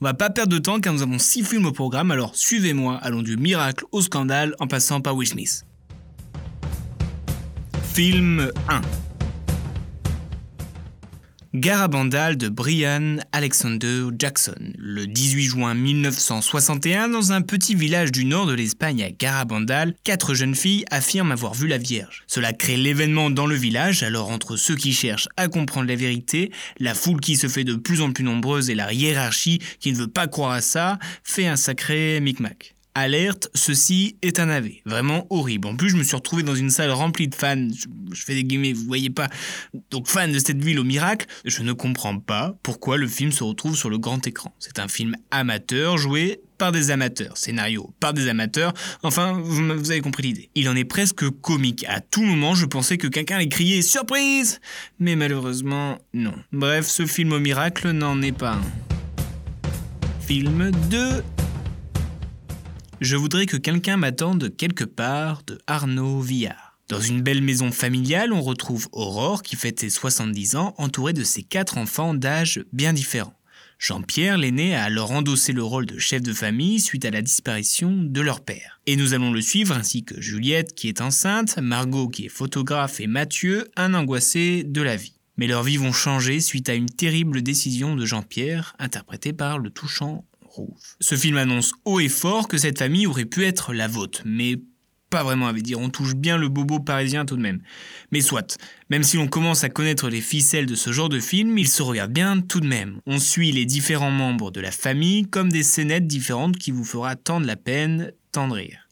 On va pas perdre de temps car nous avons six films au programme, alors suivez-moi, allons du miracle au scandale en passant par Will Smith. Film 1 Garabandal de Brian Alexander Jackson, le 18 juin 1961, dans un petit village du nord de l'Espagne à Garabandal, quatre jeunes filles affirment avoir vu la Vierge. Cela crée l'événement dans le village, alors entre ceux qui cherchent à comprendre la vérité, la foule qui se fait de plus en plus nombreuse et la hiérarchie qui ne veut pas croire à ça, fait un sacré micmac. Alerte, ceci est un AV. Vraiment horrible. En plus, je me suis retrouvé dans une salle remplie de fans. Je, fais des guillemets, vous voyez pas. Donc, fans de cette ville au miracle. Je ne comprends pas pourquoi le film se retrouve sur le grand écran. C'est un film amateur joué par des amateurs, scénario par des amateurs, enfin, vous, avez compris l'idée. Il en est presque comique. À tout moment, je pensais que quelqu'un allait crier Surprise Mais malheureusement, non. Bref, ce film au miracle n'en est pas un. Film 2 je voudrais que quelqu'un m'attende quelque part de Arnaud Villard. Dans une belle maison familiale, on retrouve Aurore qui fête ses 70 ans entourée de ses quatre enfants d'âge bien différents. Jean-Pierre, l'aîné, a alors endossé le rôle de chef de famille suite à la disparition de leur père. Et nous allons le suivre ainsi que Juliette qui est enceinte, Margot qui est photographe et Mathieu, un angoissé de la vie. Mais leurs vies vont changer suite à une terrible décision de Jean-Pierre, interprétée par le touchant ce film annonce haut et fort que cette famille aurait pu être la vôtre, mais pas vraiment, à dire. On touche bien le bobo parisien tout de même. Mais soit, même si l'on commence à connaître les ficelles de ce genre de film, il se regarde bien tout de même. On suit les différents membres de la famille comme des scénettes différentes qui vous fera tant de la peine,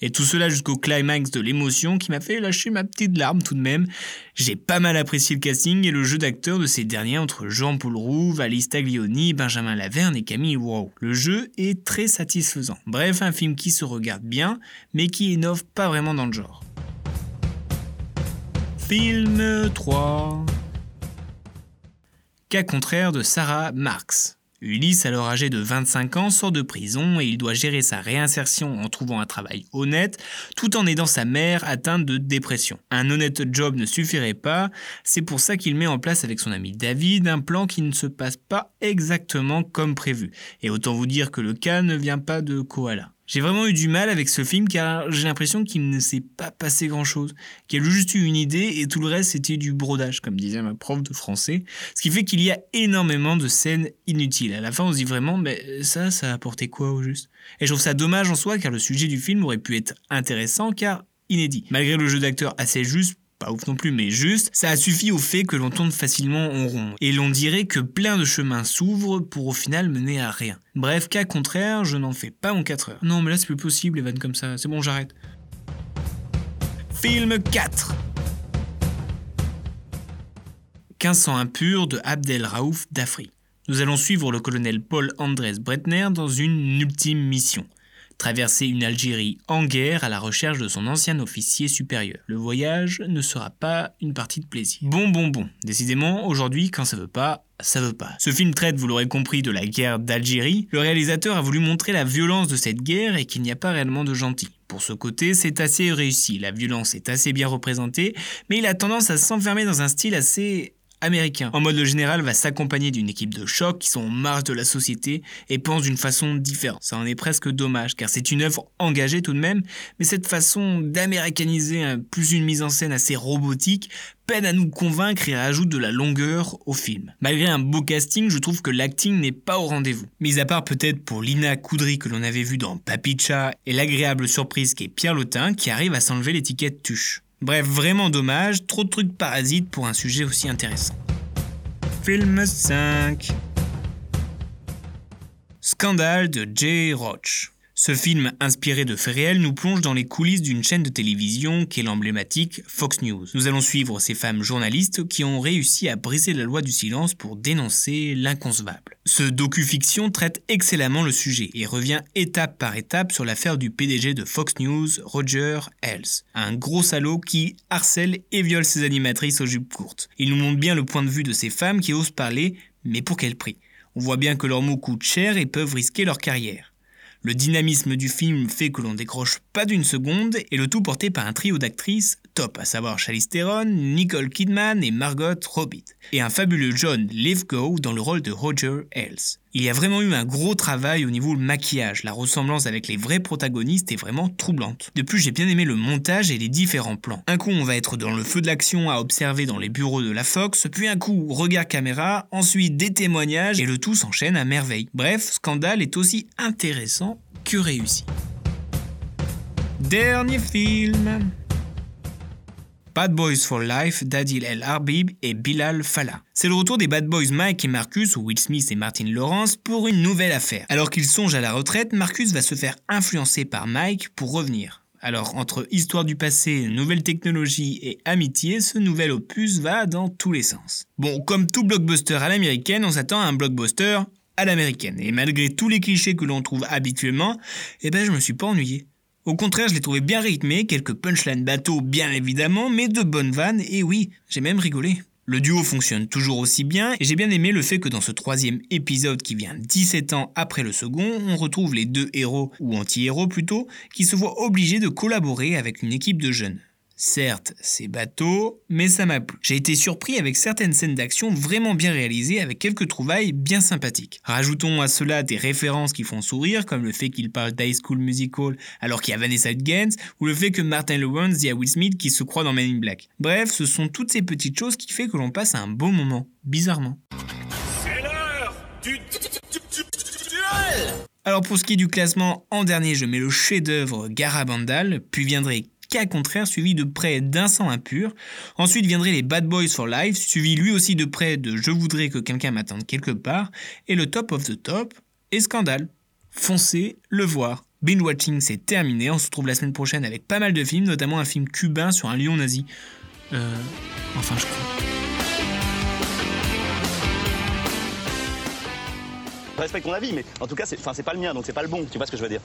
et tout cela jusqu'au climax de l'émotion qui m'a fait lâcher ma petite larme tout de même. J'ai pas mal apprécié le casting et le jeu d'acteurs de ces derniers entre Jean-Paul Roux, Valis Taglioni, Benjamin Laverne et Camille Wow. Le jeu est très satisfaisant. Bref, un film qui se regarde bien, mais qui innove pas vraiment dans le genre. Film 3 Cas contraire de Sarah Marx. Ulysse, alors âgé de 25 ans, sort de prison et il doit gérer sa réinsertion en trouvant un travail honnête, tout en aidant sa mère atteinte de dépression. Un honnête job ne suffirait pas, c'est pour ça qu'il met en place avec son ami David un plan qui ne se passe pas exactement comme prévu. Et autant vous dire que le cas ne vient pas de Koala. J'ai vraiment eu du mal avec ce film car j'ai l'impression qu'il ne s'est pas passé grand chose, qu'il a juste eu une idée et tout le reste c'était du brodage, comme disait ma prof de français. Ce qui fait qu'il y a énormément de scènes inutiles. À la fin on se dit vraiment, mais ça, ça a apporté quoi au juste? Et je trouve ça dommage en soi car le sujet du film aurait pu être intéressant car inédit. Malgré le jeu d'acteur assez juste, ouf non plus, mais juste, ça a suffi au fait que l'on tourne facilement en rond. Et l'on dirait que plein de chemins s'ouvrent pour au final mener à rien. Bref, cas contraire, je n'en fais pas mon 4 heures. Non, mais là c'est plus possible, vannes comme ça. C'est bon, j'arrête. Film 4 1500 impurs de Abdel Raouf Dafri. Nous allons suivre le colonel Paul Andrés Bretner dans une ultime mission traverser une Algérie en guerre à la recherche de son ancien officier supérieur. Le voyage ne sera pas une partie de plaisir. Bon, bon, bon. Décidément, aujourd'hui, quand ça veut pas, ça veut pas. Ce film traite, vous l'aurez compris, de la guerre d'Algérie. Le réalisateur a voulu montrer la violence de cette guerre et qu'il n'y a pas réellement de gentils. Pour ce côté, c'est assez réussi. La violence est assez bien représentée, mais il a tendance à s'enfermer dans un style assez américain. En mode le général va s'accompagner d'une équipe de choc qui sont en marge de la société et pense d'une façon différente. Ça en est presque dommage car c'est une œuvre engagée tout de même, mais cette façon d'américaniser plus une mise en scène assez robotique peine à nous convaincre et rajoute de la longueur au film. Malgré un beau casting, je trouve que l'acting n'est pas au rendez-vous. Mis à part peut-être pour Lina Coudry que l'on avait vu dans Papicha et l'agréable surprise qui est Pierre Lotin qui arrive à s'enlever l'étiquette tuche. Bref, vraiment dommage, trop de trucs parasites pour un sujet aussi intéressant. Film 5 Scandale de Jay Roach. Ce film, inspiré de faits réels, nous plonge dans les coulisses d'une chaîne de télévision qu'est l'emblématique Fox News. Nous allons suivre ces femmes journalistes qui ont réussi à briser la loi du silence pour dénoncer l'inconcevable. Ce docu-fiction traite excellemment le sujet et revient étape par étape sur l'affaire du PDG de Fox News, Roger Ailes, un gros salaud qui harcèle et viole ses animatrices aux jupes courtes. Il nous montre bien le point de vue de ces femmes qui osent parler, mais pour quel prix? On voit bien que leurs mots coûtent cher et peuvent risquer leur carrière. Le dynamisme du film fait que l'on décroche pas d'une seconde et le tout porté par un trio d'actrices top, à savoir Charlize Theron, Nicole Kidman et Margot Robbie, et un fabuleux John Lithgow dans le rôle de Roger Ailes. Il y a vraiment eu un gros travail au niveau maquillage, la ressemblance avec les vrais protagonistes est vraiment troublante. De plus, j'ai bien aimé le montage et les différents plans. Un coup, on va être dans le feu de l'action à observer dans les bureaux de la Fox, puis un coup, regard caméra, ensuite des témoignages, et le tout s'enchaîne à merveille. Bref, Scandale est aussi intéressant que réussi. Dernier film. Bad Boys for Life d'Adil El Arbib et Bilal Fallah. C'est le retour des Bad Boys Mike et Marcus, Will Smith et Martin Lawrence, pour une nouvelle affaire. Alors qu'ils songent à la retraite, Marcus va se faire influencer par Mike pour revenir. Alors, entre histoire du passé, nouvelle technologie et amitié, ce nouvel opus va dans tous les sens. Bon, comme tout blockbuster à l'américaine, on s'attend à un blockbuster à l'américaine. Et malgré tous les clichés que l'on trouve habituellement, eh ben je me suis pas ennuyé. Au contraire, je l'ai trouvé bien rythmé, quelques punchlines bateaux bien évidemment, mais de bonnes vannes, et oui, j'ai même rigolé. Le duo fonctionne toujours aussi bien, et j'ai bien aimé le fait que dans ce troisième épisode qui vient 17 ans après le second, on retrouve les deux héros, ou anti-héros plutôt, qui se voient obligés de collaborer avec une équipe de jeunes. Certes, c'est bateau, mais ça m'a plu. J'ai été surpris avec certaines scènes d'action vraiment bien réalisées avec quelques trouvailles bien sympathiques. Rajoutons à cela des références qui font sourire, comme le fait qu'il parle d'High School Musical alors qu'il y a Vanessa Hudgens, ou le fait que Martin Lawrence dit à Will Smith qu'il se croit dans Men in Black. Bref, ce sont toutes ces petites choses qui font que l'on passe un bon moment, bizarrement. C'est l'heure du alors pour ce qui est du classement, en dernier je mets le chef-d'œuvre Garabandal, puis viendrait cas contraire suivi de près d'un sang impur. Ensuite viendraient les Bad Boys for Life, suivi lui aussi de près de Je voudrais que quelqu'un m'attende quelque part, et le top of the top et Scandale. Foncez le voir. Binge watching c'est terminé, on se retrouve la semaine prochaine avec pas mal de films, notamment un film cubain sur un lion nazi. Euh, enfin je crois. Respecte ton avis, mais en tout cas, c'est pas le mien, donc c'est pas le bon, tu vois ce que je veux dire?